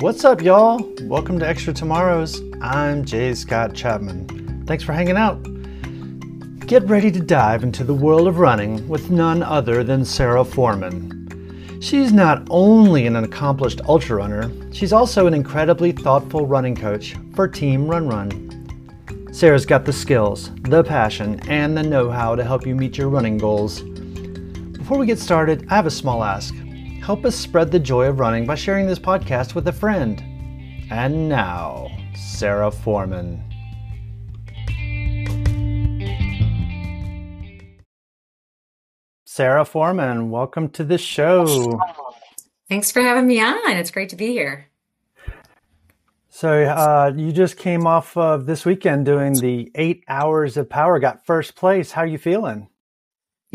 What's up, y'all? Welcome to Extra Tomorrows. I'm Jay Scott Chapman. Thanks for hanging out. Get ready to dive into the world of running with none other than Sarah Forman. She's not only an accomplished ultra runner, she's also an incredibly thoughtful running coach for Team RunRun. Sarah's got the skills, the passion, and the know how to help you meet your running goals. Before we get started, I have a small ask. Help us spread the joy of running by sharing this podcast with a friend. And now, Sarah Forman. Sarah Forman, welcome to the show. Thanks for having me on. It's great to be here. So, uh, you just came off of this weekend doing the eight hours of power, got first place. How are you feeling?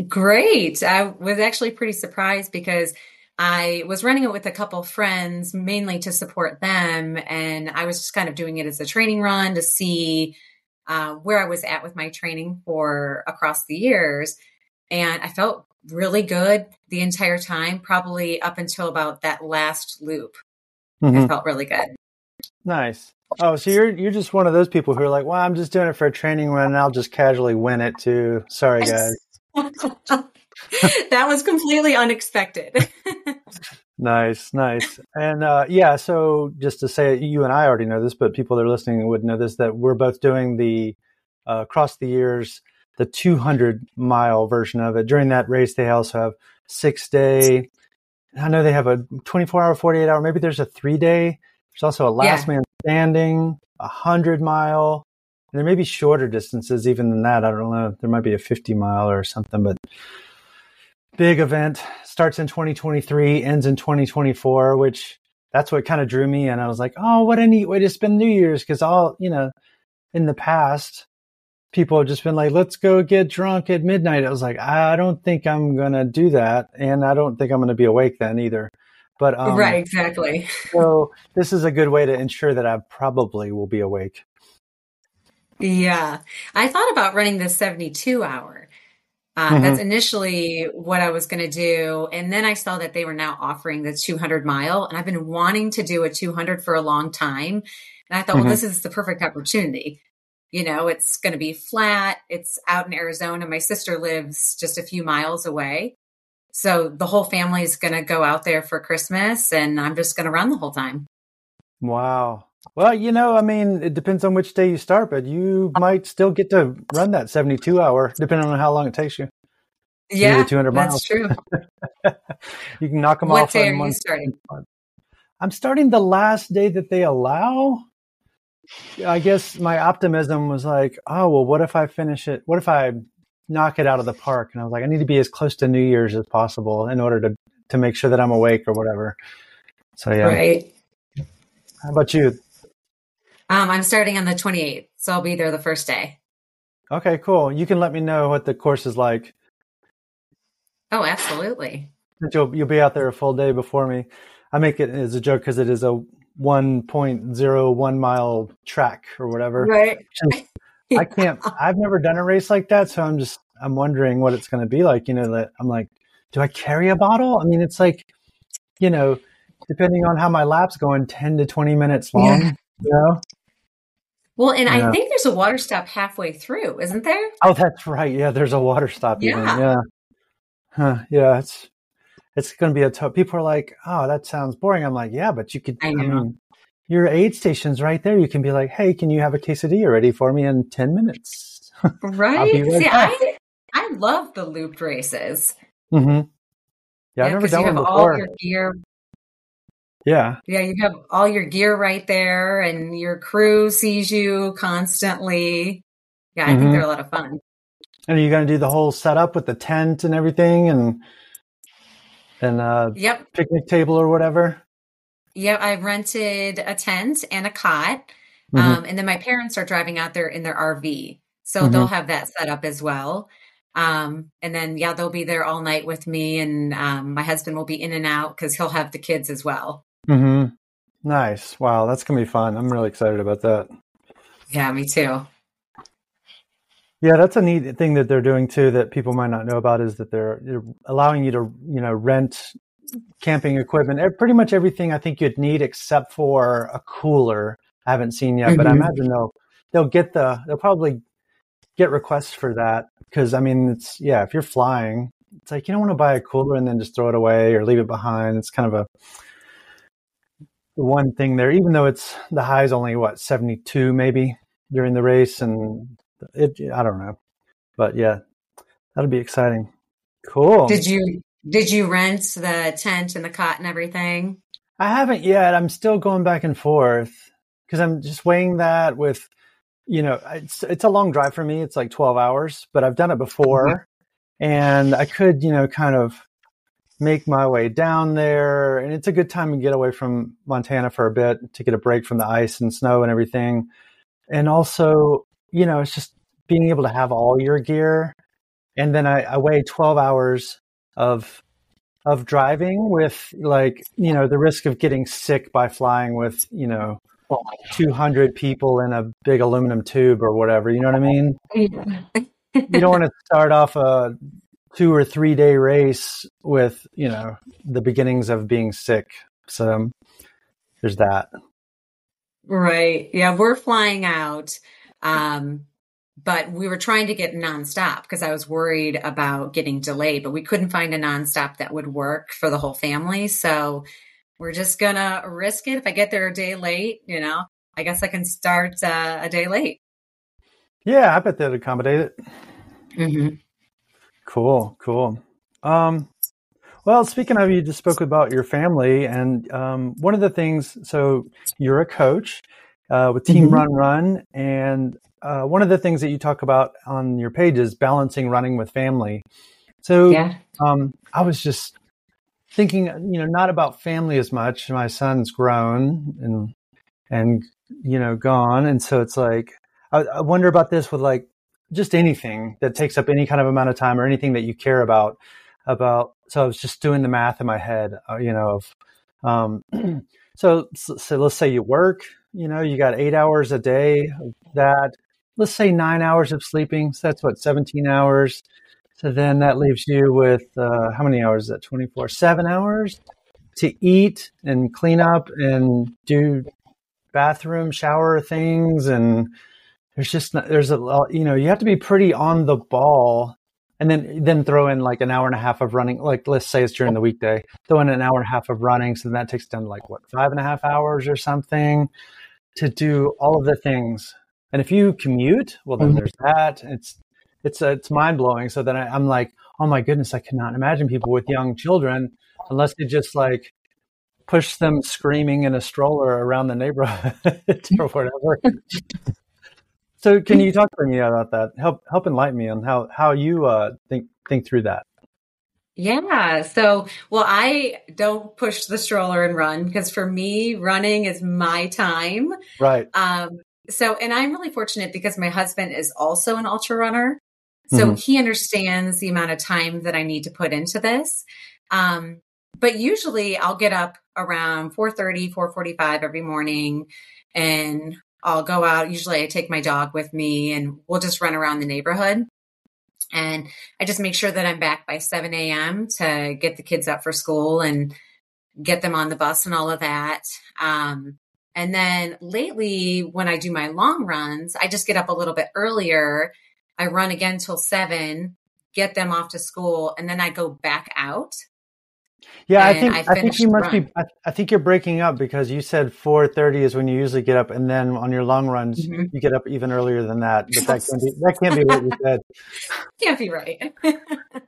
Great. I was actually pretty surprised because I was running it with a couple friends, mainly to support them. And I was just kind of doing it as a training run to see uh, where I was at with my training for across the years. And I felt really good the entire time, probably up until about that last loop. Mm-hmm. I felt really good. Nice. Oh, so you're you're just one of those people who are like, well, I'm just doing it for a training run, and I'll just casually win it too. Sorry, guys. that was completely unexpected. nice, nice. And uh, yeah, so just to say, you and I already know this, but people that are listening would know this that we're both doing the uh, across the years the 200 mile version of it. During that race, they also have six day. I know they have a 24 hour, 48 hour. Maybe there's a three day. There's also a last yeah. man standing, a hundred mile. And there may be shorter distances even than that. I don't know. There might be a 50 mile or something, but big event starts in 2023, ends in 2024, which that's what kind of drew me. And I was like, oh, what a neat way to spend New Year's. Cause all, you know, in the past, people have just been like, let's go get drunk at midnight. I was like, I don't think I'm going to do that. And I don't think I'm going to be awake then either. But, um, right, exactly. so this is a good way to ensure that I probably will be awake. Yeah. I thought about running the 72 hour uh, mm-hmm. That's initially what I was going to do. And then I saw that they were now offering the 200 mile. And I've been wanting to do a 200 for a long time. And I thought, mm-hmm. well, this is the perfect opportunity. You know, it's going to be flat. It's out in Arizona. My sister lives just a few miles away. So the whole family is going to go out there for Christmas and I'm just going to run the whole time. Wow. Well, you know, I mean, it depends on which day you start, but you might still get to run that 72 hour, depending on how long it takes you. Yeah, 200 miles. That's true. you can knock them what off. What day are you starting? I'm starting the last day that they allow. I guess my optimism was like, oh, well, what if I finish it? What if I knock it out of the park? And I was like, I need to be as close to New Year's as possible in order to, to make sure that I'm awake or whatever. So, yeah. Right. How about you? Um, I'm starting on the 28th, so I'll be there the first day. Okay, cool. You can let me know what the course is like. Oh, absolutely. You'll you'll be out there a full day before me. I make it as a joke because it is a 1.01 mile track or whatever. Right. I can't. I've never done a race like that, so I'm just I'm wondering what it's going to be like. You know, that I'm like, do I carry a bottle? I mean, it's like, you know, depending on how my lap's going, 10 to 20 minutes long. Yeah. You know? Well, and yeah. I think there's a water stop halfway through, isn't there? Oh, that's right. Yeah, there's a water stop. Yeah. Even. Yeah. Huh. Yeah. It's, it's going to be a tough, people are like, oh, that sounds boring. I'm like, yeah, but you could, I, I mean, your aid station's right there. You can be like, hey, can you have a quesadilla ready for me in 10 minutes? right. right See, I, I love the looped races. Mm-hmm. Yeah, yeah, I've never done you have one before. all your gear yeah. Yeah, you have all your gear right there and your crew sees you constantly. Yeah, I mm-hmm. think they're a lot of fun. And are you going to do the whole setup with the tent and everything and and uh yep. picnic table or whatever? Yeah, I rented a tent and a cot. Mm-hmm. Um, and then my parents are driving out there in their RV. So mm-hmm. they'll have that set up as well. Um, and then, yeah, they'll be there all night with me, and um, my husband will be in and out because he'll have the kids as well. Mm-hmm. Nice. Wow, that's gonna be fun. I'm really excited about that. Yeah, me too. Yeah, that's a neat thing that they're doing too that people might not know about is that they're, they're allowing you to, you know, rent camping equipment, pretty much everything I think you'd need except for a cooler. I haven't seen yet, mm-hmm. but I mm-hmm. imagine they'll they'll get the they'll probably get requests for that because I mean it's yeah if you're flying it's like you don't want to buy a cooler and then just throw it away or leave it behind. It's kind of a one thing there, even though it's the high is only what 72 maybe during the race, and it I don't know, but yeah, that'll be exciting. Cool. Did you did you rent the tent and the cot and everything? I haven't yet. I'm still going back and forth because I'm just weighing that with, you know, it's it's a long drive for me. It's like 12 hours, but I've done it before, mm-hmm. and I could, you know, kind of make my way down there. And it's a good time to get away from Montana for a bit to get a break from the ice and snow and everything. And also, you know, it's just being able to have all your gear. And then I, I weigh 12 hours of of driving with like you know the risk of getting sick by flying with you know 200 people in a big aluminum tube or whatever you know what i mean you don't want to start off a two or three day race with you know the beginnings of being sick so there's that right yeah we're flying out um but we were trying to get nonstop because I was worried about getting delayed, but we couldn't find a nonstop that would work for the whole family. So we're just gonna risk it. If I get there a day late, you know, I guess I can start uh, a day late. Yeah, I bet they'd accommodate it. Mm-hmm. Cool, cool. Um, well, speaking of, you just spoke about your family, and um, one of the things. So you're a coach uh, with Team mm-hmm. Run Run, and uh, one of the things that you talk about on your page is balancing running with family. So yeah. um, I was just thinking, you know, not about family as much. My son's grown and and you know gone, and so it's like I, I wonder about this with like just anything that takes up any kind of amount of time or anything that you care about. About so I was just doing the math in my head, uh, you know, of um, so so let's say you work, you know, you got eight hours a day that let's say nine hours of sleeping. So that's what, 17 hours. So then that leaves you with uh, how many hours is that? 24, seven hours to eat and clean up and do bathroom, shower things. And there's just, there's a you know, you have to be pretty on the ball and then then throw in like an hour and a half of running like let's say it's during the weekday throw in an hour and a half of running so then that takes down like what five and a half hours or something to do all of the things and if you commute, well, then mm-hmm. there's that. It's it's uh, it's mind blowing. So then I, I'm like, oh my goodness, I cannot imagine people with young children unless they just like push them screaming in a stroller around the neighborhood or whatever. so can you talk to me about that? Help help enlighten me on how how you uh, think think through that. Yeah. So, well, I don't push the stroller and run because for me, running is my time. Right. Um, so, and I'm really fortunate because my husband is also an ultra runner. So mm-hmm. he understands the amount of time that I need to put into this. Um, but usually I'll get up around 4:30, 4:45 every morning and I'll go out. Usually I take my dog with me and we'll just run around the neighborhood. And I just make sure that I'm back by 7 a.m. to get the kids up for school and get them on the bus and all of that. Um, and then lately, when I do my long runs, I just get up a little bit earlier. I run again till seven, get them off to school, and then I go back out. Yeah, I think I, I, think you must be. I, I, think you're breaking up because you said 4:30 is when you usually get up, and then on your long runs mm-hmm. you get up even earlier than that. But that can't be that can't be what you said. Can't be right.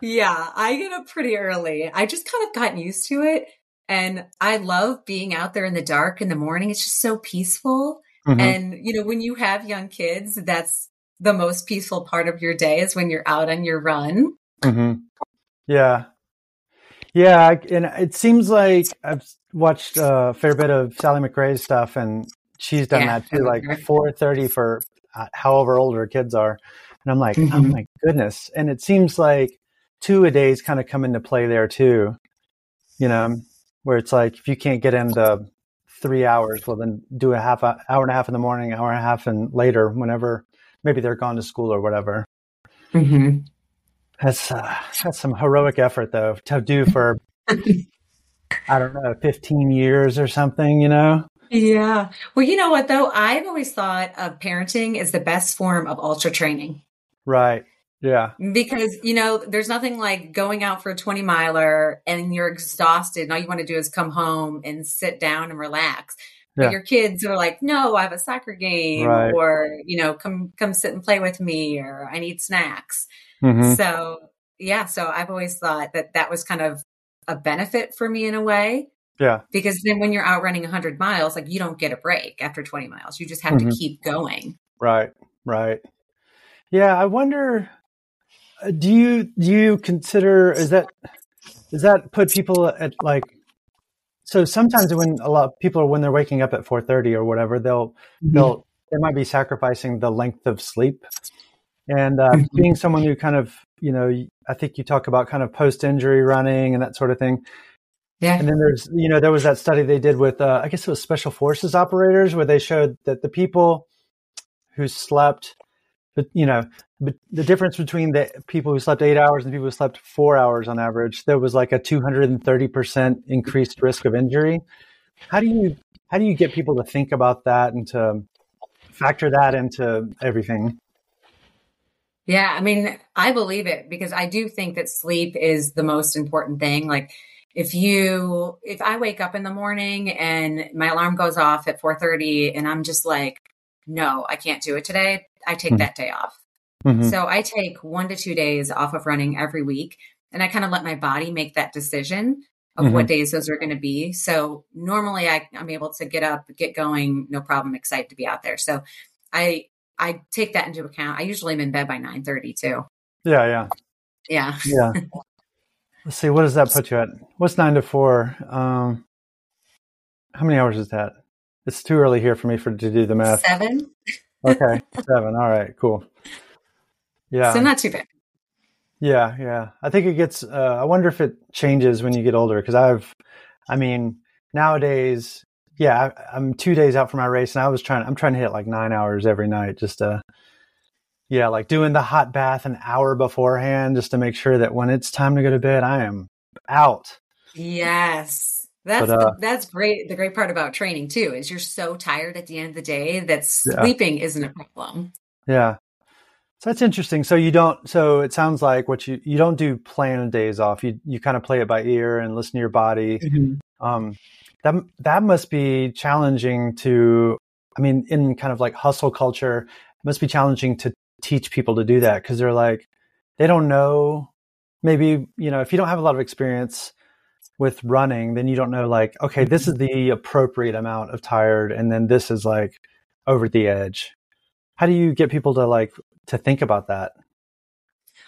yeah, I get up pretty early. I just kind of gotten used to it. And I love being out there in the dark in the morning. It's just so peaceful. Mm-hmm. And, you know, when you have young kids, that's the most peaceful part of your day is when you're out on your run. Mm-hmm. Yeah. Yeah. And it seems like I've watched a fair bit of Sally McRae's stuff and she's done yeah, that too, like 4.30 for uh, however old her kids are. And I'm like, oh mm-hmm. oh my goodness. And it seems like two a days kind of come into play there too. You know, where it's like if you can't get into three hours, well then do a half a, hour and a half in the morning, hour and a half and later, whenever maybe they're gone to school or whatever. Mm-hmm. That's uh, that's some heroic effort though to do for I don't know, 15 years or something, you know? Yeah. Well, you know what though? I've always thought of parenting as the best form of ultra training. Right. Yeah. Because, you know, there's nothing like going out for a 20 miler and you're exhausted and all you want to do is come home and sit down and relax. But yeah. your kids are like, no, I have a soccer game right. or, you know, come, come sit and play with me or I need snacks. Mm-hmm. So yeah. So I've always thought that that was kind of a benefit for me in a way. Yeah. Because then when you're out running 100 miles, like you don't get a break after 20 miles. You just have mm-hmm. to keep going. Right. Right. Yeah, I wonder uh, do you do you consider is that does that put people at like so sometimes when a lot of people are when they're waking up at 4:30 or whatever they'll mm-hmm. they'll they might be sacrificing the length of sleep and uh, being someone who kind of you know I think you talk about kind of post injury running and that sort of thing yeah. And then there's, you know, there was that study they did with, uh, I guess it was special forces operators where they showed that the people who slept, but you know, but the difference between the people who slept eight hours and people who slept four hours on average, there was like a 230% increased risk of injury. How do you, how do you get people to think about that and to factor that into everything? Yeah. I mean, I believe it because I do think that sleep is the most important thing. Like, if you if i wake up in the morning and my alarm goes off at 4.30 and i'm just like no i can't do it today i take mm-hmm. that day off mm-hmm. so i take one to two days off of running every week and i kind of let my body make that decision of mm-hmm. what days those are going to be so normally I, i'm able to get up get going no problem excited to be out there so i i take that into account i usually am in bed by 9.30 too yeah yeah yeah yeah Let's see, what does that put you at? What's nine to four? Um, how many hours is that? It's too early here for me for to do the math. Seven. okay, seven. All right, cool. Yeah. So not too bad. Yeah, yeah. I think it gets. Uh, I wonder if it changes when you get older because I've, I mean, nowadays, yeah, I, I'm two days out from my race, and I was trying. I'm trying to hit like nine hours every night just to yeah, like doing the hot bath an hour beforehand just to make sure that when it's time to go to bed, I am out. Yes. That's but, uh, that's great. The great part about training too is you're so tired at the end of the day that sleeping yeah. isn't a problem. Yeah. So that's interesting. So you don't so it sounds like what you you don't do planned days off. You you kind of play it by ear and listen to your body. Mm-hmm. Um that that must be challenging to I mean in kind of like hustle culture, it must be challenging to teach people to do that because they're like they don't know. Maybe you know if you don't have a lot of experience with running then you don't know like okay this is the appropriate amount of tired and then this is like over the edge. How do you get people to like to think about that?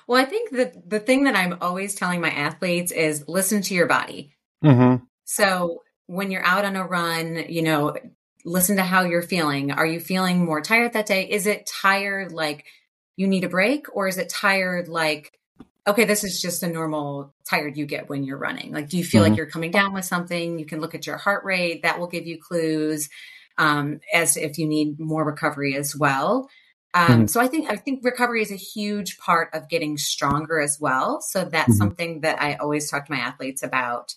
Well i think that the thing that i'm always telling my athletes is listen to your body. Mm-hmm. so when you're out on a run you know listen to how you're feeling. Are you feeling more tired that day? Is it tired like you need a break or is it tired like okay this is just a normal tired you get when you're running? Like do you feel mm-hmm. like you're coming down with something? You can look at your heart rate. That will give you clues um, as if you need more recovery as well. Um, mm-hmm. so i think i think recovery is a huge part of getting stronger as well. So that's mm-hmm. something that i always talk to my athletes about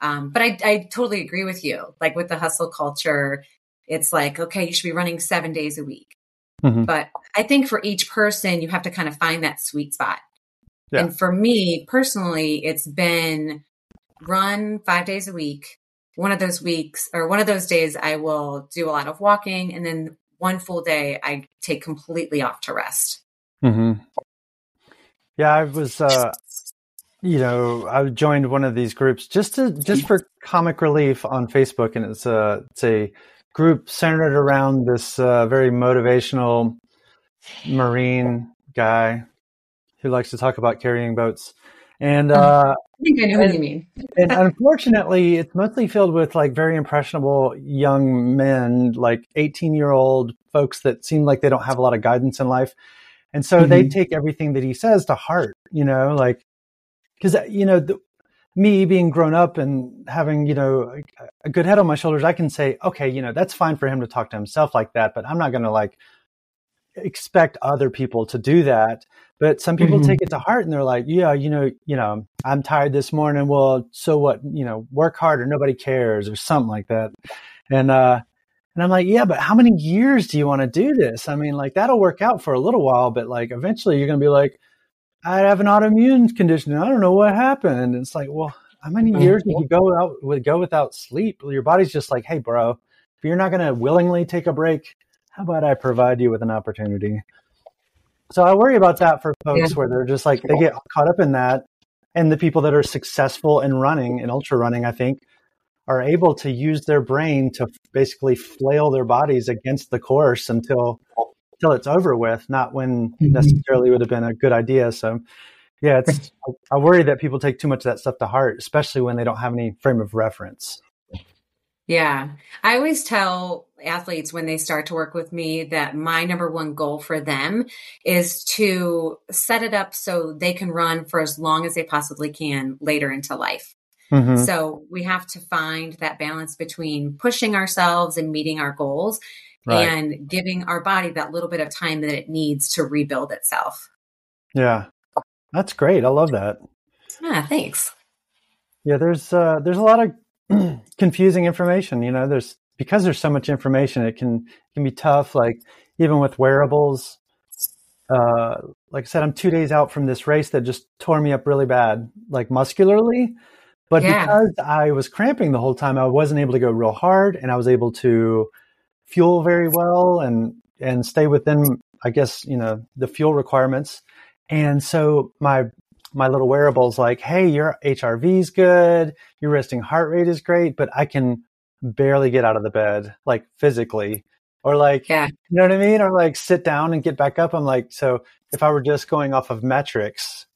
um, but I, I totally agree with you like with the hustle culture it's like okay you should be running seven days a week Mm-hmm. But I think for each person, you have to kind of find that sweet spot. Yeah. And for me personally, it's been run five days a week. One of those weeks or one of those days, I will do a lot of walking. And then one full day, I take completely off to rest. Mm-hmm. Yeah, I was, uh, you know, I joined one of these groups just to, just for comic relief on Facebook. And it's a, it's a, group centered around this uh, very motivational marine guy who likes to talk about carrying boats. And uh, I think I know and, what you mean. and unfortunately, it's mostly filled with like very impressionable young men, like 18 year old folks that seem like they don't have a lot of guidance in life. And so mm-hmm. they take everything that he says to heart, you know, like, because, you know, the, me being grown up and having, you know, a good head on my shoulders, I can say, okay, you know, that's fine for him to talk to himself like that, but I'm not going to like expect other people to do that. But some people mm-hmm. take it to heart and they're like, yeah, you know, you know, I'm tired this morning. Well, so what, you know, work harder. Nobody cares or something like that. And, uh, and I'm like, yeah, but how many years do you want to do this? I mean, like that'll work out for a little while, but like eventually you're going to be like, I have an autoimmune condition. I don't know what happened. And it's like, well, how many mm-hmm. years would you go out would go without sleep? Your body's just like, hey, bro, if you're not going to willingly take a break, how about I provide you with an opportunity? So I worry about that for folks yeah. where they're just like they get caught up in that, and the people that are successful in running in ultra running, I think, are able to use their brain to basically flail their bodies against the course until until it's over with, not when mm-hmm. necessarily would have been a good idea. So yeah, it's I worry that people take too much of that stuff to heart, especially when they don't have any frame of reference. Yeah. I always tell athletes when they start to work with me that my number one goal for them is to set it up so they can run for as long as they possibly can later into life. Mm-hmm. So we have to find that balance between pushing ourselves and meeting our goals right. and giving our body that little bit of time that it needs to rebuild itself. Yeah. That's great. I love that. Yeah, thanks. Yeah, there's uh, there's a lot of confusing information. You know, there's because there's so much information, it can can be tough. Like even with wearables, uh, like I said, I'm two days out from this race that just tore me up really bad, like muscularly. But yeah. because I was cramping the whole time, I wasn't able to go real hard, and I was able to fuel very well and and stay within, I guess, you know, the fuel requirements. And so my my little wearable's like, hey, your HRV's good, your resting heart rate is great, but I can barely get out of the bed, like physically. Or like, yeah. you know what I mean? Or like sit down and get back up. I'm like, so if I were just going off of metrics,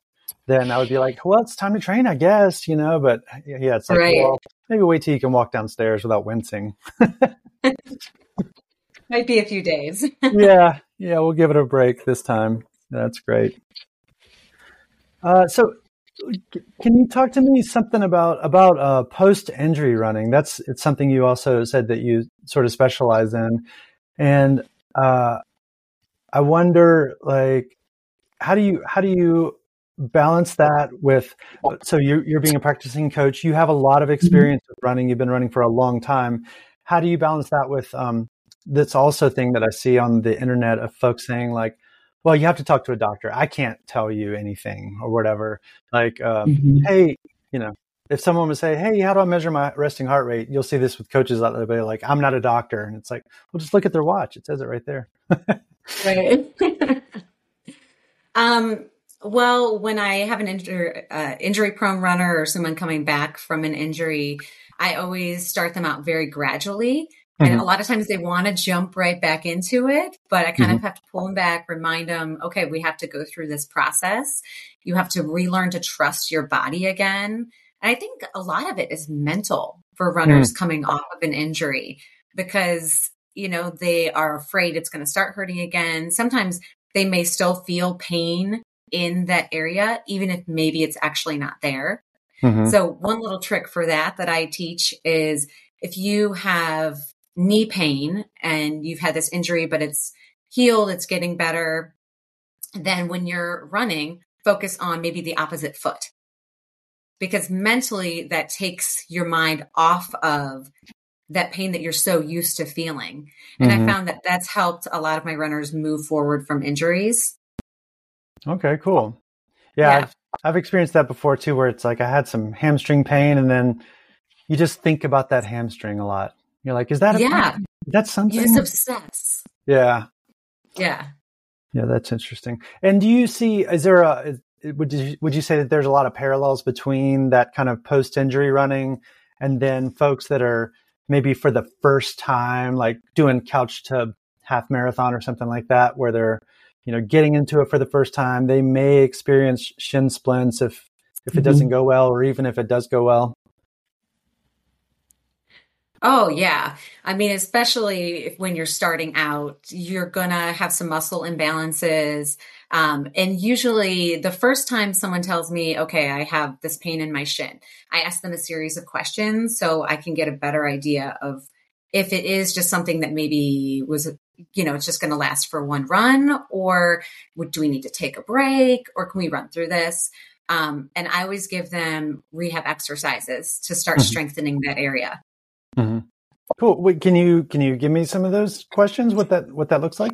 then I would be like, well, it's time to train, I guess, you know, but yeah, it's like, right. well, maybe wait till you can walk downstairs without wincing. Might be a few days. yeah. Yeah. We'll give it a break this time. That's great. Uh, so, can you talk to me something about about uh, post injury running? That's it's something you also said that you sort of specialize in, and uh, I wonder like how do you how do you balance that with so you're, you're being a practicing coach you have a lot of experience with running you've been running for a long time how do you balance that with um, that's also a thing that i see on the internet of folks saying like well, you have to talk to a doctor. I can't tell you anything or whatever. Like, um, mm-hmm. hey, you know, if someone would say, hey, how do I measure my resting heart rate? You'll see this with coaches out there, like, I'm not a doctor. And it's like, well, just look at their watch. It says it right there. right. um, well, when I have an injury, uh, injury prone runner or someone coming back from an injury, I always start them out very gradually Mm-hmm. And a lot of times they want to jump right back into it, but I kind mm-hmm. of have to pull them back, remind them, okay, we have to go through this process. You have to relearn to trust your body again. And I think a lot of it is mental for runners mm-hmm. coming off of an injury because, you know, they are afraid it's going to start hurting again. Sometimes they may still feel pain in that area, even if maybe it's actually not there. Mm-hmm. So one little trick for that that I teach is if you have knee pain and you've had this injury, but it's healed, it's getting better, then when you're running, focus on maybe the opposite foot. Because mentally, that takes your mind off of that pain that you're so used to feeling. And mm-hmm. I found that that's helped a lot of my runners move forward from injuries. Okay, cool. Yeah, yeah. I've, I've experienced that before too, where it's like I had some hamstring pain and then you just think about that hamstring a lot. You're like, is that a yeah? That's something. You just obsess. Yeah. Yeah. Yeah, that's interesting. And do you see? Is there a? Would you would you say that there's a lot of parallels between that kind of post injury running and then folks that are maybe for the first time, like doing couch to half marathon or something like that, where they're you know getting into it for the first time, they may experience shin splints if if it mm-hmm. doesn't go well, or even if it does go well. Oh, yeah. I mean, especially if, when you're starting out, you're going to have some muscle imbalances. Um, and usually the first time someone tells me, okay, I have this pain in my shin, I ask them a series of questions so I can get a better idea of if it is just something that maybe was, you know, it's just going to last for one run or do we need to take a break or can we run through this? Um, and I always give them rehab exercises to start mm-hmm. strengthening that area. Mm-hmm. Cool. Wait, can you can you give me some of those questions? What that what that looks like?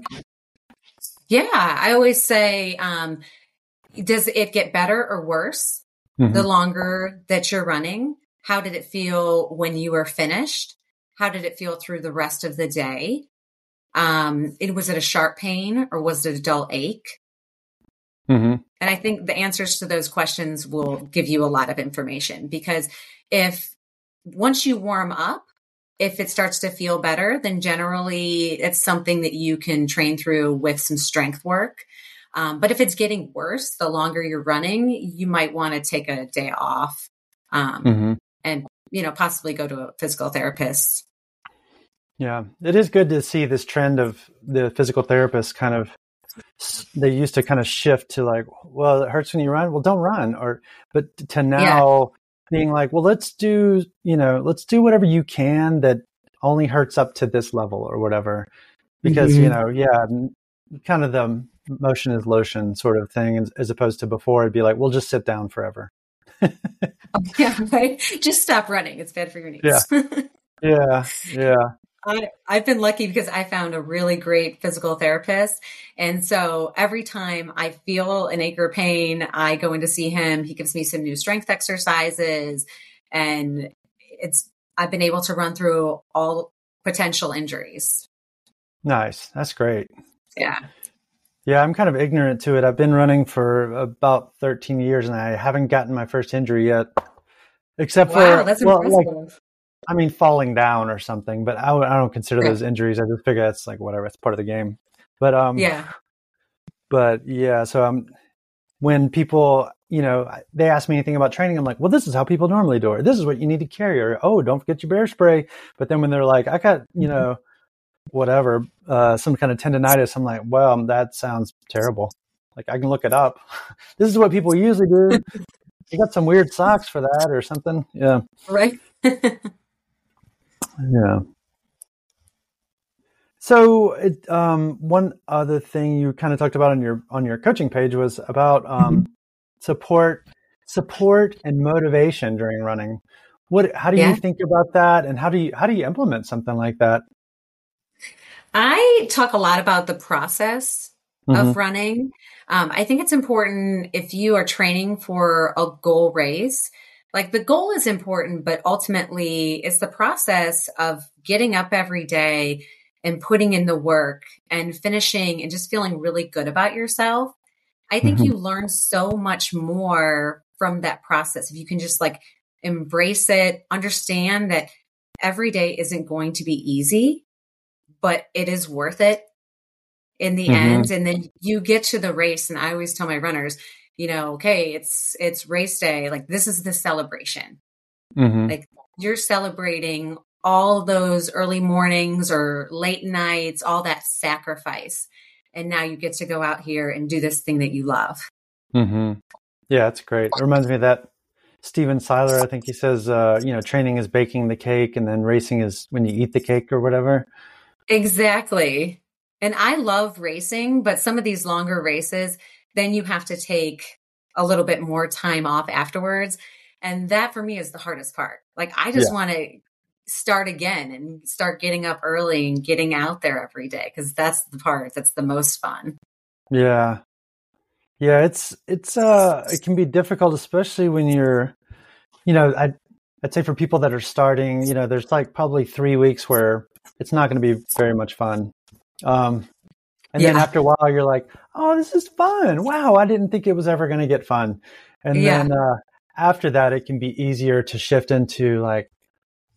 Yeah, I always say, um, does it get better or worse mm-hmm. the longer that you're running? How did it feel when you were finished? How did it feel through the rest of the day? Um, it was it a sharp pain or was it a dull ache? Mm-hmm. And I think the answers to those questions will give you a lot of information because if once you warm up, if it starts to feel better, then generally it's something that you can train through with some strength work. Um, but if it's getting worse, the longer you're running, you might want to take a day off um, mm-hmm. and, you know, possibly go to a physical therapist. Yeah, it is good to see this trend of the physical therapist kind of they used to kind of shift to like, well, it hurts when you run. Well, don't run. Or, but to now. Being like, well, let's do, you know, let's do whatever you can that only hurts up to this level or whatever. Because, mm-hmm. you know, yeah, kind of the motion is lotion sort of thing, as opposed to before it'd be like, we'll just sit down forever. oh, yeah, right. Just stop running. It's bad for your knees. Yeah. yeah. Yeah. I, I've been lucky because I found a really great physical therapist. And so every time I feel an ache or pain, I go in to see him. He gives me some new strength exercises and it's, I've been able to run through all potential injuries. Nice. That's great. Yeah. Yeah, I'm kind of ignorant to it. I've been running for about 13 years and I haven't gotten my first injury yet. Except wow, for that's well, impressive. Like, I mean, falling down or something, but I, I don't consider those injuries. I just figure that's like whatever. It's part of the game. But um, yeah. But yeah, so um, when people, you know, they ask me anything about training, I'm like, well, this is how people normally do it. This is what you need to carry. Or oh, don't forget your bear spray. But then when they're like, I got, you know, whatever, uh, some kind of tendonitis, I'm like, well, that sounds terrible. Like I can look it up. this is what people usually do. you got some weird socks for that or something. Yeah. Right. Yeah. So, it, um, one other thing you kind of talked about on your on your coaching page was about um, mm-hmm. support, support and motivation during running. What? How do yeah. you think about that, and how do you how do you implement something like that? I talk a lot about the process mm-hmm. of running. Um, I think it's important if you are training for a goal race like the goal is important, but ultimately it's the process of getting up every day and putting in the work and finishing and just feeling really good about yourself. I think mm-hmm. you learn so much more from that process. If you can just like embrace it, understand that every day isn't going to be easy, but it is worth it in the mm-hmm. end. And then you get to the race. And I always tell my runners, you know, okay, it's it's race day. Like this is the celebration. Mm-hmm. Like you're celebrating all those early mornings or late nights, all that sacrifice, and now you get to go out here and do this thing that you love. Mm-hmm. Yeah, it's great. It reminds me of that Stephen Seiler. I think he says, uh, you know, training is baking the cake, and then racing is when you eat the cake or whatever. Exactly. And I love racing, but some of these longer races, then you have to take a little bit more time off afterwards. And that for me is the hardest part. Like, I just yeah. want to start again and start getting up early and getting out there every day because that's the part that's the most fun. Yeah. Yeah, it's it's uh it can be difficult especially when you're you know, I I'd say for people that are starting, you know, there's like probably 3 weeks where it's not going to be very much fun. Um and yeah. then after a while, you're like, oh, this is fun. Wow, I didn't think it was ever going to get fun. And yeah. then uh, after that, it can be easier to shift into like,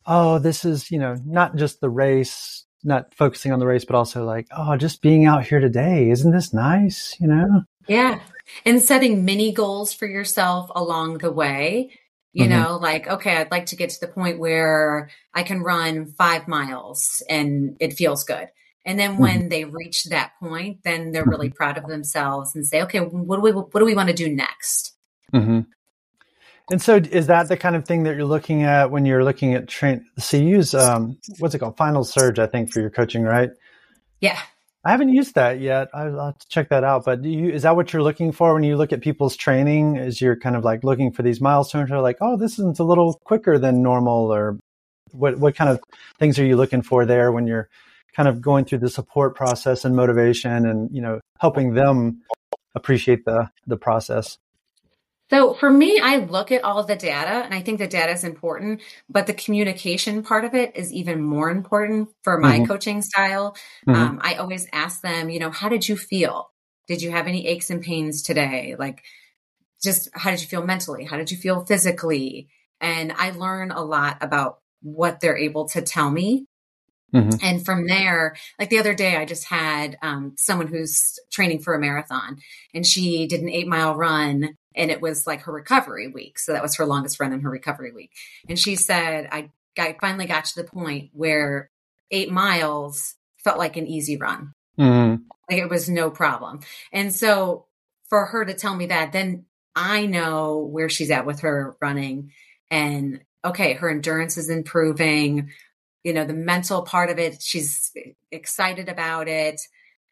oh, this is, you know, not just the race, not focusing on the race, but also like, oh, just being out here today. Isn't this nice? You know? Yeah. And setting mini goals for yourself along the way. You mm-hmm. know, like, okay, I'd like to get to the point where I can run five miles and it feels good. And then mm-hmm. when mm-hmm. they reach that point, then they're really proud of themselves and say, okay, what do we, what do we want to do next? Mm-hmm. And so is that the kind of thing that you're looking at when you're looking at train? So you use, um, what's it called? Final surge, I think for your coaching, right? Yeah. I haven't used that yet. I'll have to check that out. But you, is that what you're looking for when you look at people's training? Is you're kind of like looking for these milestones? Or like, oh, this is a little quicker than normal, or what? What kind of things are you looking for there when you're kind of going through the support process and motivation, and you know, helping them appreciate the the process? So for me, I look at all the data and I think the data is important, but the communication part of it is even more important for my mm-hmm. coaching style. Mm-hmm. Um, I always ask them, you know, how did you feel? Did you have any aches and pains today? Like, just how did you feel mentally? How did you feel physically? And I learn a lot about what they're able to tell me. Mm-hmm. And from there, like the other day, I just had um, someone who's training for a marathon and she did an eight mile run and it was like her recovery week. So that was her longest run in her recovery week. And she said, I, I finally got to the point where eight miles felt like an easy run. Mm-hmm. Like it was no problem. And so for her to tell me that, then I know where she's at with her running and okay, her endurance is improving. You know, the mental part of it, she's excited about it.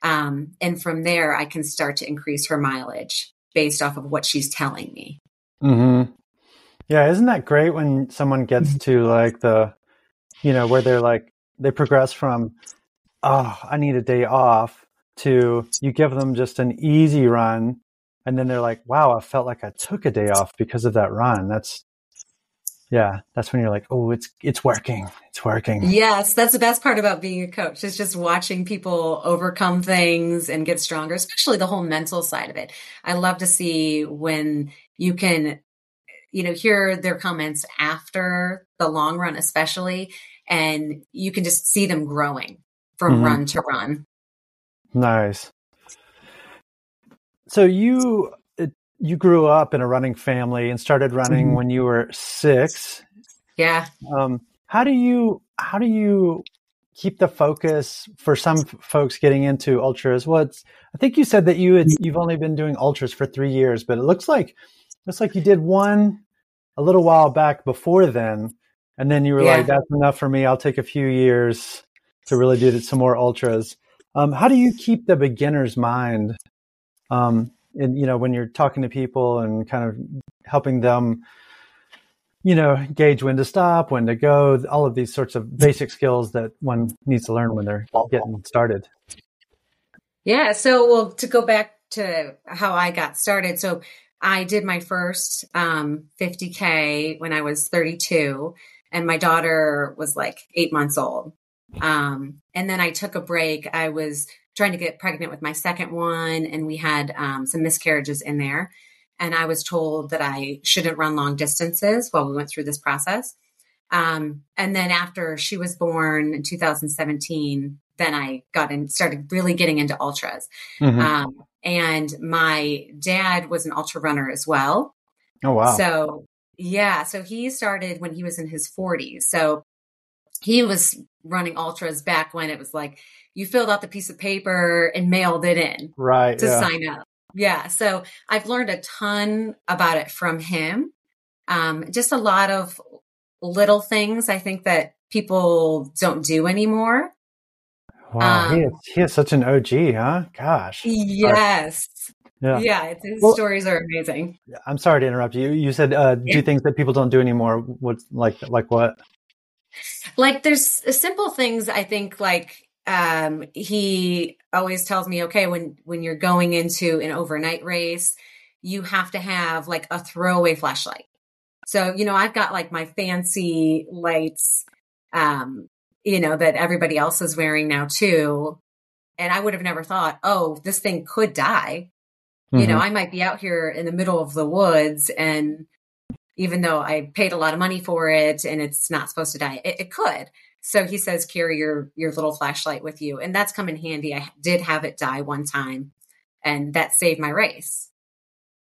Um, and from there, I can start to increase her mileage based off of what she's telling me. Mm-hmm. Yeah, isn't that great when someone gets mm-hmm. to like the, you know, where they're like they progress from, oh, I need a day off to you give them just an easy run, and then they're like, wow, I felt like I took a day off because of that run. That's yeah, that's when you're like, oh, it's it's working, it's working. Yes, that's the best part about being a coach is just watching people overcome things and get stronger, especially the whole mental side of it. I love to see when you can, you know, hear their comments after the long run, especially, and you can just see them growing from mm-hmm. run to run. Nice. So you you grew up in a running family and started running mm-hmm. when you were six. Yeah. Um, how do you how do you keep the focus for some folks getting into ultras? What's I think you said that you had, you've only been doing ultras for three years, but it looks like looks like you did one a little while back before then, and then you were yeah. like, "That's enough for me. I'll take a few years to really do some more ultras." Um, how do you keep the beginner's mind um, and you know when you're talking to people and kind of helping them you know gauge when to stop when to go all of these sorts of basic skills that one needs to learn when they're getting started. Yeah so well to go back to how i got started so i did my first um, 50k when i was 32 and my daughter was like eight months old um, and then i took a break i was trying to get pregnant with my second one, and we had um, some miscarriages in there. And I was told that I shouldn't run long distances while we went through this process. Um, and then after she was born in 2017, then I got and started really getting into ultras. Mm-hmm. Um, and my dad was an ultra runner as well. Oh wow! So yeah, so he started when he was in his 40s. So he was running ultras back when it was like you filled out the piece of paper and mailed it in right to yeah. sign up. Yeah so i've learned a ton about it from him. Um, just a lot of little things i think that people don't do anymore. Wow um, he, is, he is such an og huh? Gosh. Yes. Yeah, yeah his well, stories are amazing. I'm sorry to interrupt you. You said uh, do things that people don't do anymore. What like like what like there's simple things I think like um, he always tells me, okay, when when you're going into an overnight race, you have to have like a throwaway flashlight. So, you know, I've got like my fancy lights, um, you know, that everybody else is wearing now too. And I would have never thought, oh, this thing could die. Mm-hmm. You know, mm-hmm. I might be out here in the middle of the woods and even though I paid a lot of money for it and it's not supposed to die, it, it could. So he says, carry your your little flashlight with you, and that's come in handy. I did have it die one time, and that saved my race.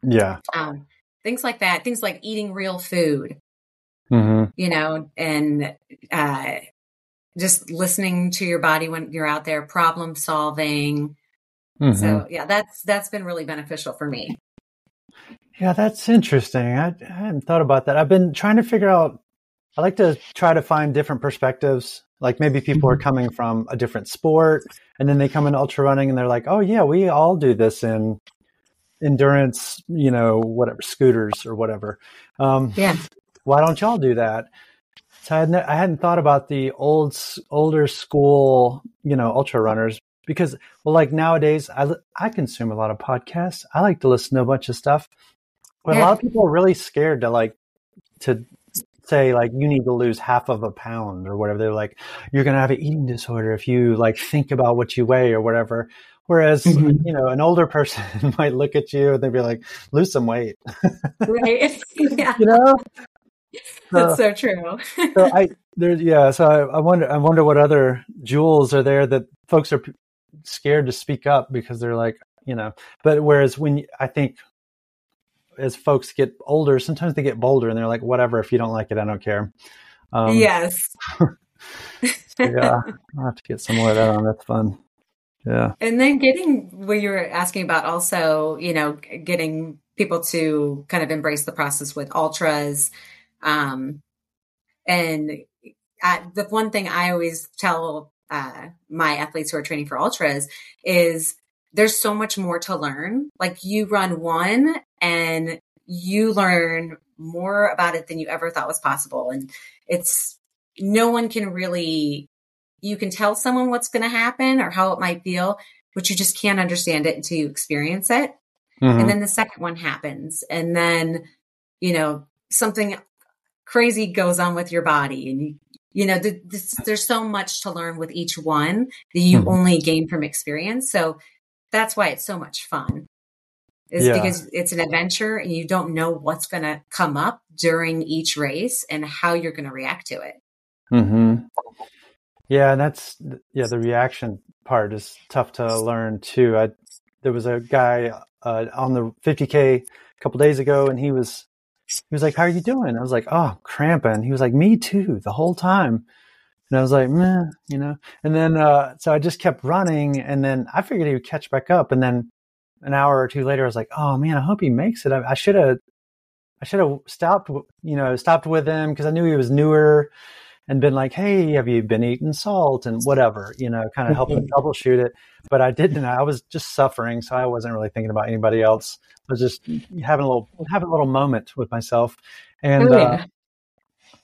Yeah. Um, things like that. Things like eating real food. Mm-hmm. You know, and uh, just listening to your body when you're out there, problem solving. Mm-hmm. So yeah, that's that's been really beneficial for me. Yeah, that's interesting. I, I hadn't thought about that. I've been trying to figure out. I like to try to find different perspectives Like maybe people are coming from a different sport and then they come into ultra running and they're like, oh, yeah, we all do this in endurance, you know, whatever, scooters or whatever. Um, yeah. Why don't y'all do that? So I, hadn't, I hadn't thought about the old, older school, you know, ultra runners because, well, like nowadays, I, I consume a lot of podcasts. I like to listen to a bunch of stuff. But yeah. a lot of people are really scared to like, to say like you need to lose half of a pound or whatever. They're like, you're going to have an eating disorder if you like think about what you weigh or whatever. Whereas, mm-hmm. you know, an older person might look at you and they'd be like, lose some weight. right. Yeah. you know? That's so true. so I, there's, yeah. So I, I, wonder, I wonder what other jewels are there that folks are scared to speak up because they're like, you know, but whereas when I think as folks get older, sometimes they get bolder and they're like, whatever, if you don't like it, I don't care. Um, yes. so yeah, I'll have to get some more of that on. That's fun. Yeah. And then getting what you were asking about also, you know, getting people to kind of embrace the process with ultras. Um, and I, the one thing I always tell uh, my athletes who are training for ultras is there's so much more to learn. Like you run one and you learn more about it than you ever thought was possible. And it's no one can really, you can tell someone what's going to happen or how it might feel, but you just can't understand it until you experience it. Mm-hmm. And then the second one happens. And then, you know, something crazy goes on with your body and you, you know, this, there's so much to learn with each one that you mm-hmm. only gain from experience. So that's why it's so much fun is yeah. because it's an adventure and you don't know what's going to come up during each race and how you're going to react to it. Hmm. Yeah, and that's yeah. The reaction part is tough to learn too. I there was a guy uh, on the 50k a couple days ago, and he was he was like, "How are you doing?" I was like, "Oh, cramping." He was like, "Me too," the whole time. And I was like, Meh, you know. And then uh, so I just kept running, and then I figured he would catch back up, and then an hour or two later, I was like, oh man, I hope he makes it. I should have, I should have stopped, you know, stopped with him because I knew he was newer and been like, hey, have you been eating salt and whatever, you know, kind of help him troubleshoot it. But I didn't. I was just suffering, so I wasn't really thinking about anybody else. I was just having a little having a little moment with myself, and. Oh, yeah. uh,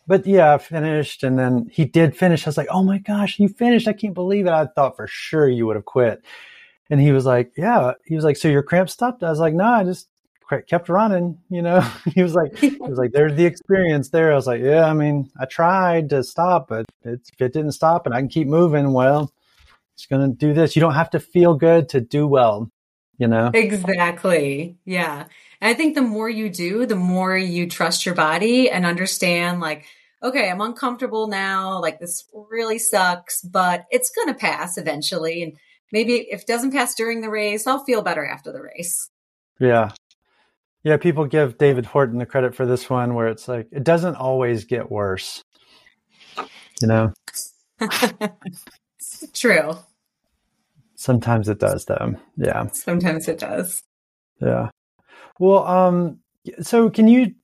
but yeah, I finished, and then he did finish. I was like, "Oh my gosh, you finished! I can't believe it! I thought for sure you would have quit." And he was like, yeah. He was like, so your cramp stopped? I was like, no, I just kept running, you know? he was like, he was like, there's the experience there. I was like, yeah, I mean, I tried to stop, but it, if it didn't stop and I can keep moving, well, it's going to do this. You don't have to feel good to do well, you know? Exactly. Yeah. And I think the more you do, the more you trust your body and understand like, okay, I'm uncomfortable now. Like this really sucks, but it's going to pass eventually. And maybe if it doesn't pass during the race, I'll feel better after the race. Yeah. Yeah, people give David Horton the credit for this one where it's like it doesn't always get worse. You know? True. Sometimes it does though. Yeah. Sometimes it does. Yeah. Well, um so can you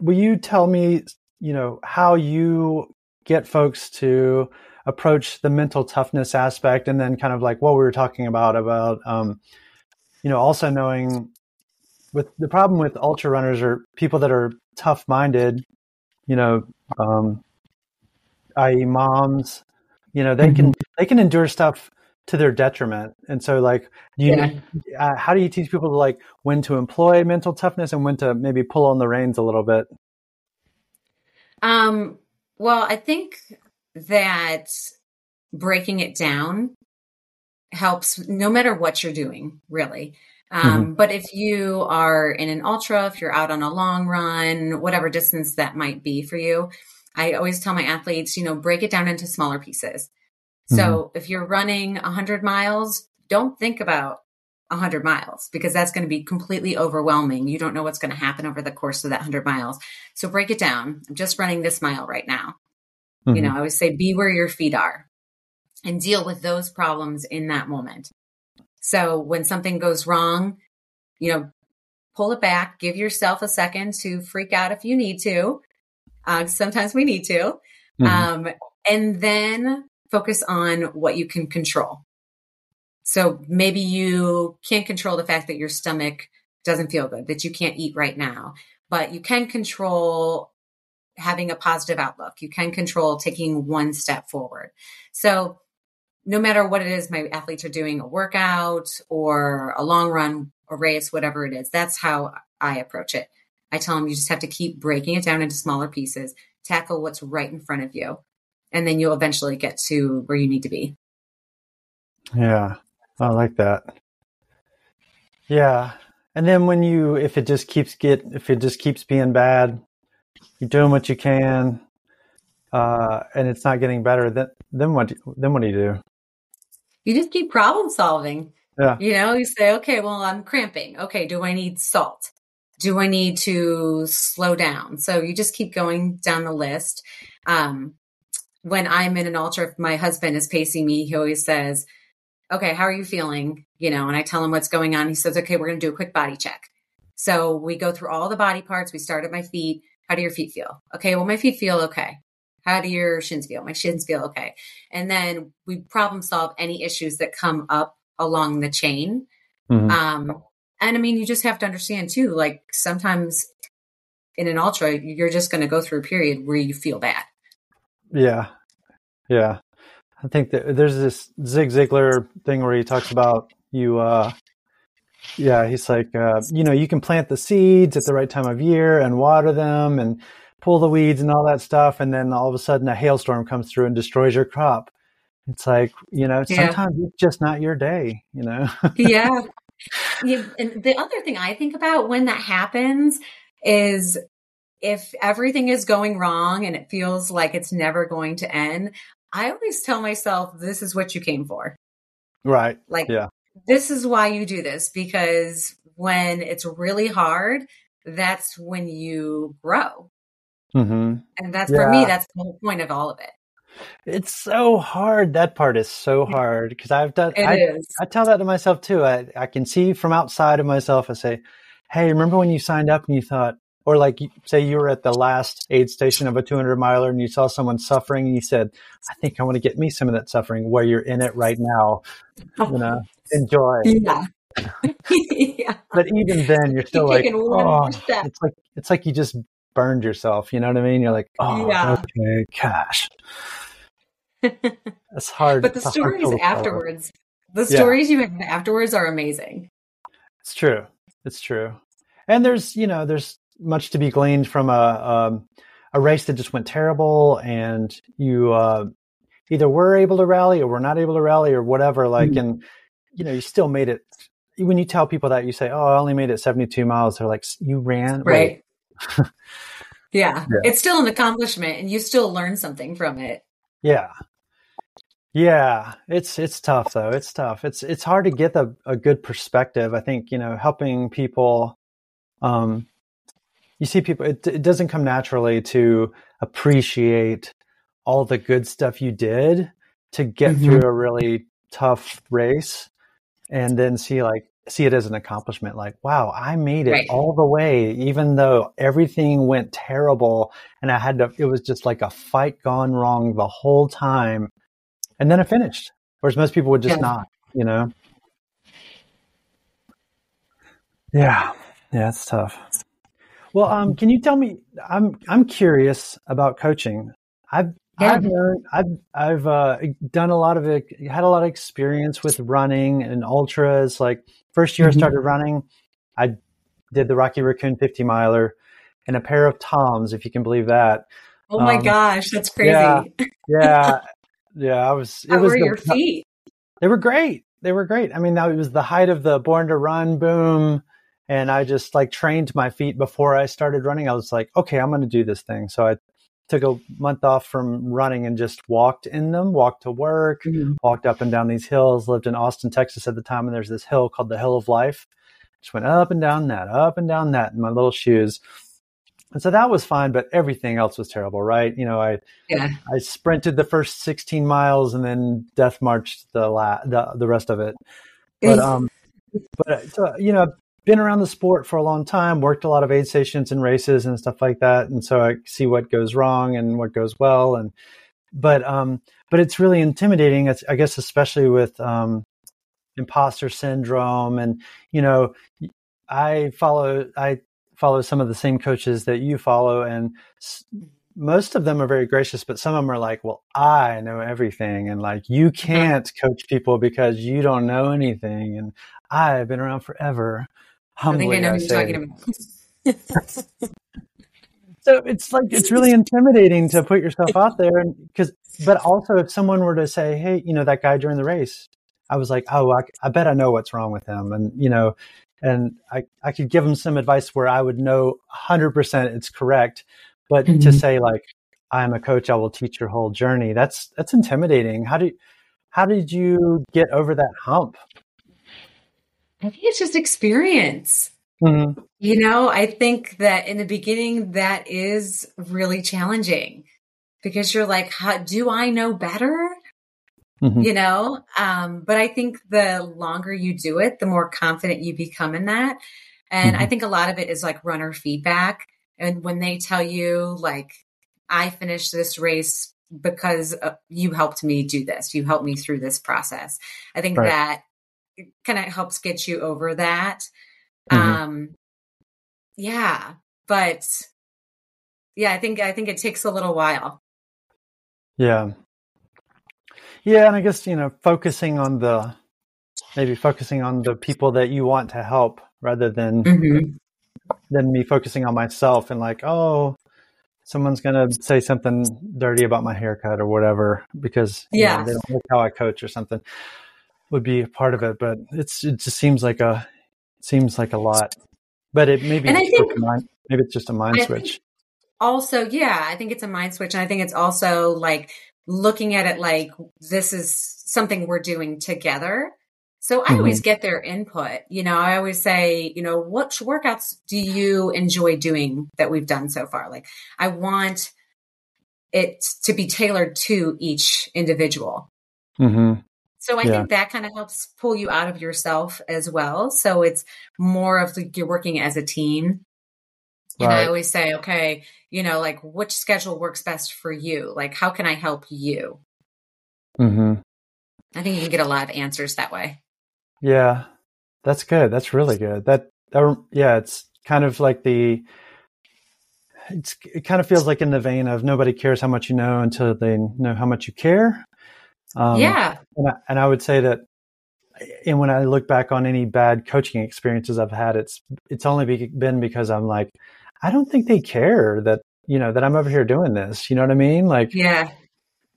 will you tell me, you know, how you get folks to approach the mental toughness aspect and then kind of like what we were talking about about um, you know also knowing with the problem with ultra runners or people that are tough minded you know um, i.e moms you know they mm-hmm. can they can endure stuff to their detriment and so like you yeah. uh, how do you teach people to like when to employ mental toughness and when to maybe pull on the reins a little bit um well i think that breaking it down helps no matter what you're doing, really. Um, mm-hmm. But if you are in an ultra, if you're out on a long run, whatever distance that might be for you, I always tell my athletes, you know, break it down into smaller pieces. So mm-hmm. if you're running 100 miles, don't think about 100 miles because that's going to be completely overwhelming. You don't know what's going to happen over the course of that 100 miles. So break it down. I'm just running this mile right now. Mm-hmm. You know, I always say be where your feet are and deal with those problems in that moment. So when something goes wrong, you know, pull it back, give yourself a second to freak out if you need to. Uh, sometimes we need to. Mm-hmm. Um, and then focus on what you can control. So maybe you can't control the fact that your stomach doesn't feel good, that you can't eat right now, but you can control having a positive outlook. You can control taking one step forward. So no matter what it is my athletes are doing, a workout or a long run, a race, whatever it is, that's how I approach it. I tell them you just have to keep breaking it down into smaller pieces, tackle what's right in front of you, and then you'll eventually get to where you need to be. Yeah, I like that. Yeah. And then when you, if it just keeps get, if it just keeps being bad, you're doing what you can, uh, and it's not getting better, then, then what, then what do you do? You just keep problem solving. Yeah. You know, you say, okay, well, I'm cramping. Okay. Do I need salt? Do I need to slow down? So you just keep going down the list. Um, when I'm in an ultra, if my husband is pacing me, he always says, okay, how are you feeling? You know, and I tell him what's going on. He says, okay, we're going to do a quick body check. So we go through all the body parts. We start at my feet. How do your feet feel? Okay, well, my feet feel okay. How do your shins feel? My shins feel okay. And then we problem solve any issues that come up along the chain. Mm-hmm. Um, and I mean, you just have to understand too, like sometimes in an ultra, you're just going to go through a period where you feel bad. Yeah. Yeah. I think that there's this Zig Ziglar thing where he talks about you, uh, yeah, he's like, uh, you know, you can plant the seeds at the right time of year and water them and pull the weeds and all that stuff. And then all of a sudden a hailstorm comes through and destroys your crop. It's like, you know, yeah. sometimes it's just not your day, you know? yeah. yeah. And the other thing I think about when that happens is if everything is going wrong and it feels like it's never going to end, I always tell myself, this is what you came for. Right. Like, yeah. This is why you do this because when it's really hard, that's when you grow. Mm-hmm. And that's yeah. for me, that's the whole point of all of it. It's so hard. That part is so hard because I've done. It I, is. I tell that to myself too. I, I can see from outside of myself. I say, "Hey, remember when you signed up and you thought, or like say you were at the last aid station of a 200 miler and you saw someone suffering and you said, I think I want to get me some of that suffering where you're in it right now. You know, enjoy. Yeah. yeah. But even then you're still you're like, oh, it's like, it's like you just burned yourself. You know what I mean? You're like, oh, yeah. okay, cash. It's hard. But the stories afterwards, the stories yeah. you have afterwards are amazing. It's true. It's true. And there's, you know, there's much to be gleaned from a um, a race that just went terrible, and you uh, either were able to rally or were not able to rally or whatever. Like, mm and you know, you still made it. When you tell people that, you say, "Oh, I only made it 72 miles," they're like, "You ran, right?" yeah. yeah, it's still an accomplishment, and you still learn something from it. Yeah, yeah, it's it's tough though. It's tough. It's it's hard to get a, a good perspective. I think you know helping people um, you see people it, it doesn't come naturally to appreciate all the good stuff you did to get mm-hmm. through a really tough race and then see like see it as an accomplishment like wow i made it right. all the way even though everything went terrible and i had to it was just like a fight gone wrong the whole time and then i finished whereas most people would just yeah. not you know yeah yeah it's tough well, um, can you tell me? I'm I'm curious about coaching. I've. I've learned, I've I've uh, done a lot of it. Had a lot of experience with running and ultras. Like first year mm-hmm. I started running, I did the Rocky Raccoon 50 miler in a pair of Toms, if you can believe that. Oh my um, gosh, that's crazy! Yeah, yeah, yeah. I was. It How was were the, your feet? They were great. They were great. I mean, that was the height of the Born to Run boom and I just like trained my feet before I started running. I was like, okay, I'm going to do this thing. So I took a month off from running and just walked in them, walked to work, mm-hmm. walked up and down these hills, lived in Austin, Texas at the time. And there's this hill called the Hill of Life. Just went up and down that, up and down that in my little shoes. And so that was fine, but everything else was terrible, right? You know, I yeah. I sprinted the first 16 miles and then death marched the la- the, the rest of it. But um, but so, you know, been around the sport for a long time, worked a lot of aid stations and races and stuff like that. And so I see what goes wrong and what goes well. And but um, but it's really intimidating. It's, I guess especially with um, imposter syndrome, and you know, I follow I follow some of the same coaches that you follow, and most of them are very gracious, but some of them are like, "Well, I know everything," and like, "You mm-hmm. can't coach people because you don't know anything," and I've been around forever. Humbly, I think I know who you're talking about. so it's like it's really intimidating to put yourself out there, because, but also if someone were to say, "Hey, you know that guy during the race," I was like, "Oh, I, I bet I know what's wrong with him," and you know, and I I could give him some advice where I would know 100 percent it's correct but mm-hmm. to say like, I'm a coach, I will teach your whole journey. That's that's intimidating. How did how did you get over that hump? I think it's just experience. Mm-hmm. You know, I think that in the beginning that is really challenging because you're like, how, do I know better? Mm-hmm. You know, um, but I think the longer you do it, the more confident you become in that. And I mm-hmm. think a lot of it is like runner feedback. And when they tell you, like, I finished this race because uh, you helped me do this, you helped me through this process. I think right. that kind of helps get you over that. Mm-hmm. Um, yeah, but yeah, I think I think it takes a little while. Yeah. Yeah, and I guess you know, focusing on the maybe focusing on the people that you want to help rather than mm-hmm than me focusing on myself and like, oh, someone's gonna say something dirty about my haircut or whatever because yeah, know, they don't like how I coach or something would be a part of it. But it's it just seems like a seems like a lot. But it maybe it's think, mind, maybe it's just a mind switch. Also, yeah, I think it's a mind switch, and I think it's also like looking at it like this is something we're doing together so I mm-hmm. always get their input. You know, I always say, you know, what workouts do you enjoy doing that we've done so far? Like, I want it to be tailored to each individual. Mm-hmm. So I yeah. think that kind of helps pull you out of yourself as well. So it's more of like you're working as a team. And right. I always say, okay, you know, like which schedule works best for you? Like, how can I help you? Mm-hmm. I think you can get a lot of answers that way. Yeah, that's good. That's really good. That, that yeah, it's kind of like the it's it kind of feels like in the vein of nobody cares how much you know until they know how much you care. Um, yeah, and I, and I would say that, and when I look back on any bad coaching experiences I've had, it's it's only be, been because I'm like, I don't think they care that you know that I'm over here doing this. You know what I mean? Like, yeah,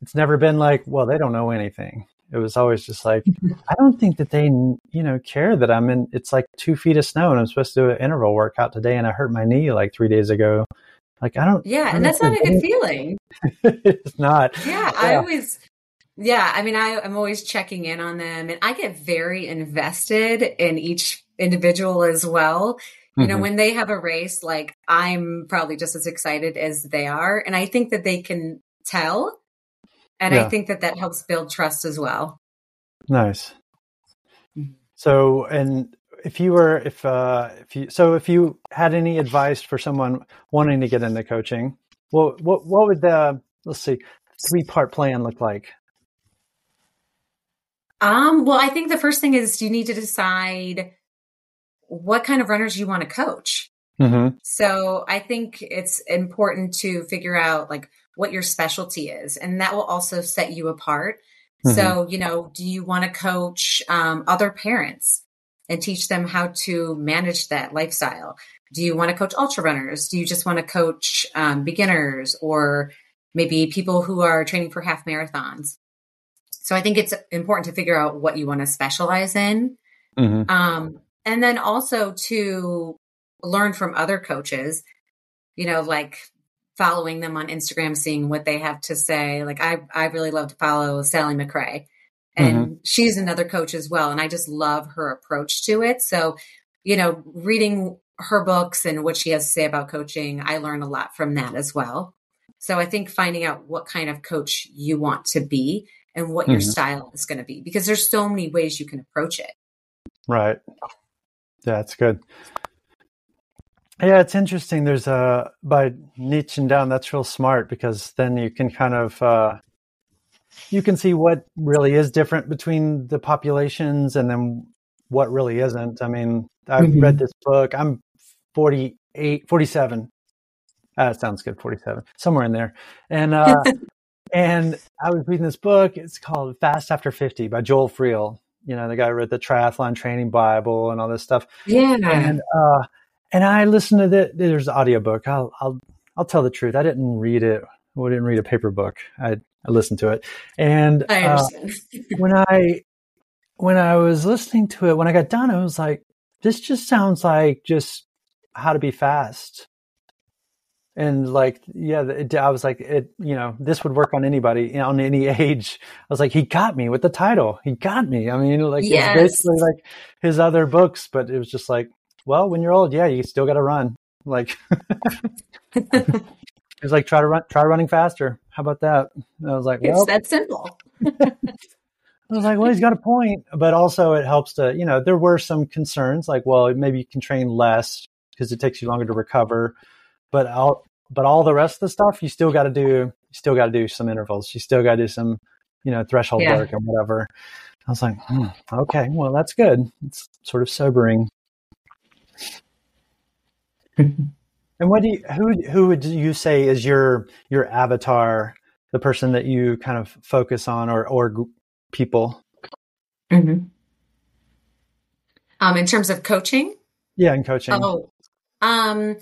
it's never been like, well, they don't know anything. It was always just like, I don't think that they, you know, care that I'm in. It's like two feet of snow, and I'm supposed to do an interval workout today, and I hurt my knee like three days ago. Like I don't. Yeah, and that's not a good feeling. it's not. Yeah, yeah, I always. Yeah, I mean, I, I'm always checking in on them, and I get very invested in each individual as well. You know, mm-hmm. when they have a race, like I'm probably just as excited as they are. And I think that they can tell and yeah. I think that that helps build trust as well. Nice. Mm-hmm. So, and if you were, if, uh, if you, so if you had any advice for someone wanting to get into coaching, well, what, what would the, let's see, three part plan look like? Um, well, I think the first thing is you need to decide what kind of runners you want to coach. Mm-hmm. So I think it's important to figure out like what your specialty is, and that will also set you apart. Mm-hmm. So, you know, do you want to coach um, other parents and teach them how to manage that lifestyle? Do you want to coach ultra runners? Do you just want to coach um, beginners or maybe people who are training for half marathons? So I think it's important to figure out what you want to specialize in. Mm-hmm. Um, and then also to learn from other coaches, you know, like following them on Instagram, seeing what they have to say. Like I, I really love to follow Sally McRae and mm-hmm. she's another coach as well. And I just love her approach to it. So, you know, reading her books and what she has to say about coaching, I learn a lot from that as well. So I think finding out what kind of coach you want to be and what mm-hmm. your style is going to be, because there's so many ways you can approach it. Right. Yeah, it's good. Yeah, it's interesting. There's a by niching down. That's real smart because then you can kind of uh, you can see what really is different between the populations and then what really isn't. I mean, I've mm-hmm. read this book. I'm 48, 47. Uh, sounds good, 47, somewhere in there. And, uh, and I was reading this book. It's called Fast After 50 by Joe Friel. You know, the guy who wrote the Triathlon Training Bible and all this stuff. Yeah. And, uh, and I listened to the, there's an audiobook. I'll, I'll, I'll tell the truth. I didn't read it. I didn't read a paper book. I, I listened to it. And I uh, when I, when I was listening to it, when I got done, I was like, this just sounds like just how to be fast. And like, yeah, it, I was like, it, you know, this would work on anybody on any age. I was like, he got me with the title. He got me. I mean, like, yes. it's basically like his other books, but it was just like, well, when you're old, yeah, you still got to run. Like, it's like try to run, try running faster. How about that? And I was like, well, it's that simple. I was like, well, he's got a point, but also it helps to, you know, there were some concerns like, well, maybe you can train less because it takes you longer to recover, but all, but all the rest of the stuff, you still got to do, you still got to do some intervals. You still got to do some, you know, threshold yeah. work or whatever. I was like, hmm, okay, well, that's good. It's sort of sobering. and what do you, who, who would you say is your, your avatar, the person that you kind of focus on or, or people? Mm-hmm. Um, in terms of coaching? Yeah, in coaching. Oh, um,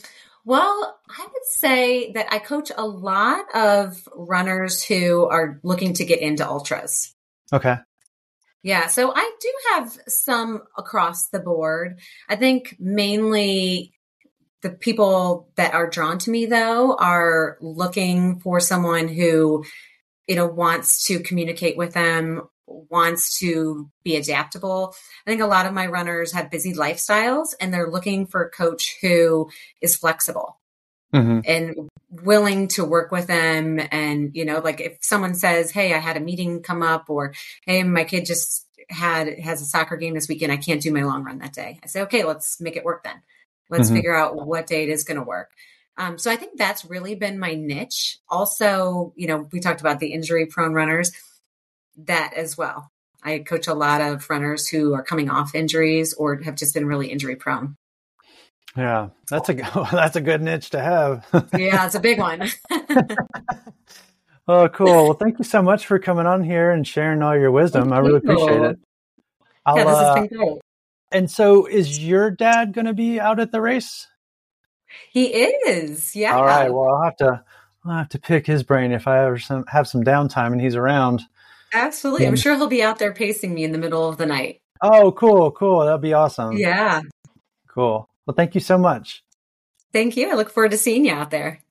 well, I would say that I coach a lot of runners who are looking to get into ultras. Okay. Yeah, so I do have some across the board. I think mainly the people that are drawn to me though are looking for someone who you know wants to communicate with them wants to be adaptable. I think a lot of my runners have busy lifestyles and they're looking for a coach who is flexible mm-hmm. and willing to work with them. And, you know, like if someone says, Hey, I had a meeting come up or, Hey, my kid just had, has a soccer game this weekend. I can't do my long run that day. I say, okay, let's make it work then. Let's mm-hmm. figure out what day it is going to work. Um, so I think that's really been my niche. Also, you know, we talked about the injury prone runners that as well. I coach a lot of runners who are coming off injuries or have just been really injury prone. Yeah, that's a that's a good niche to have. yeah, it's a big one. oh, cool. Well, thank you so much for coming on here and sharing all your wisdom. Thank I really appreciate it. I'll, yeah, this has been uh, great. And so, is your dad going to be out at the race? He is. Yeah. All right. Well, I'll have to I'll have to pick his brain if I ever some, have some downtime and he's around. Absolutely. I'm sure he'll be out there pacing me in the middle of the night. Oh, cool, cool. That'll be awesome. Yeah. Cool. Well, thank you so much. Thank you. I look forward to seeing you out there.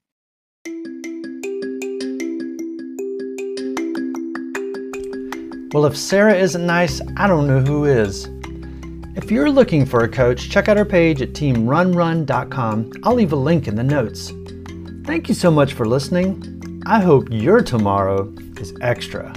Well, if Sarah isn't nice, I don't know who is. If you're looking for a coach, check out our page at teamrunrun.com. I'll leave a link in the notes. Thank you so much for listening. I hope your tomorrow is extra.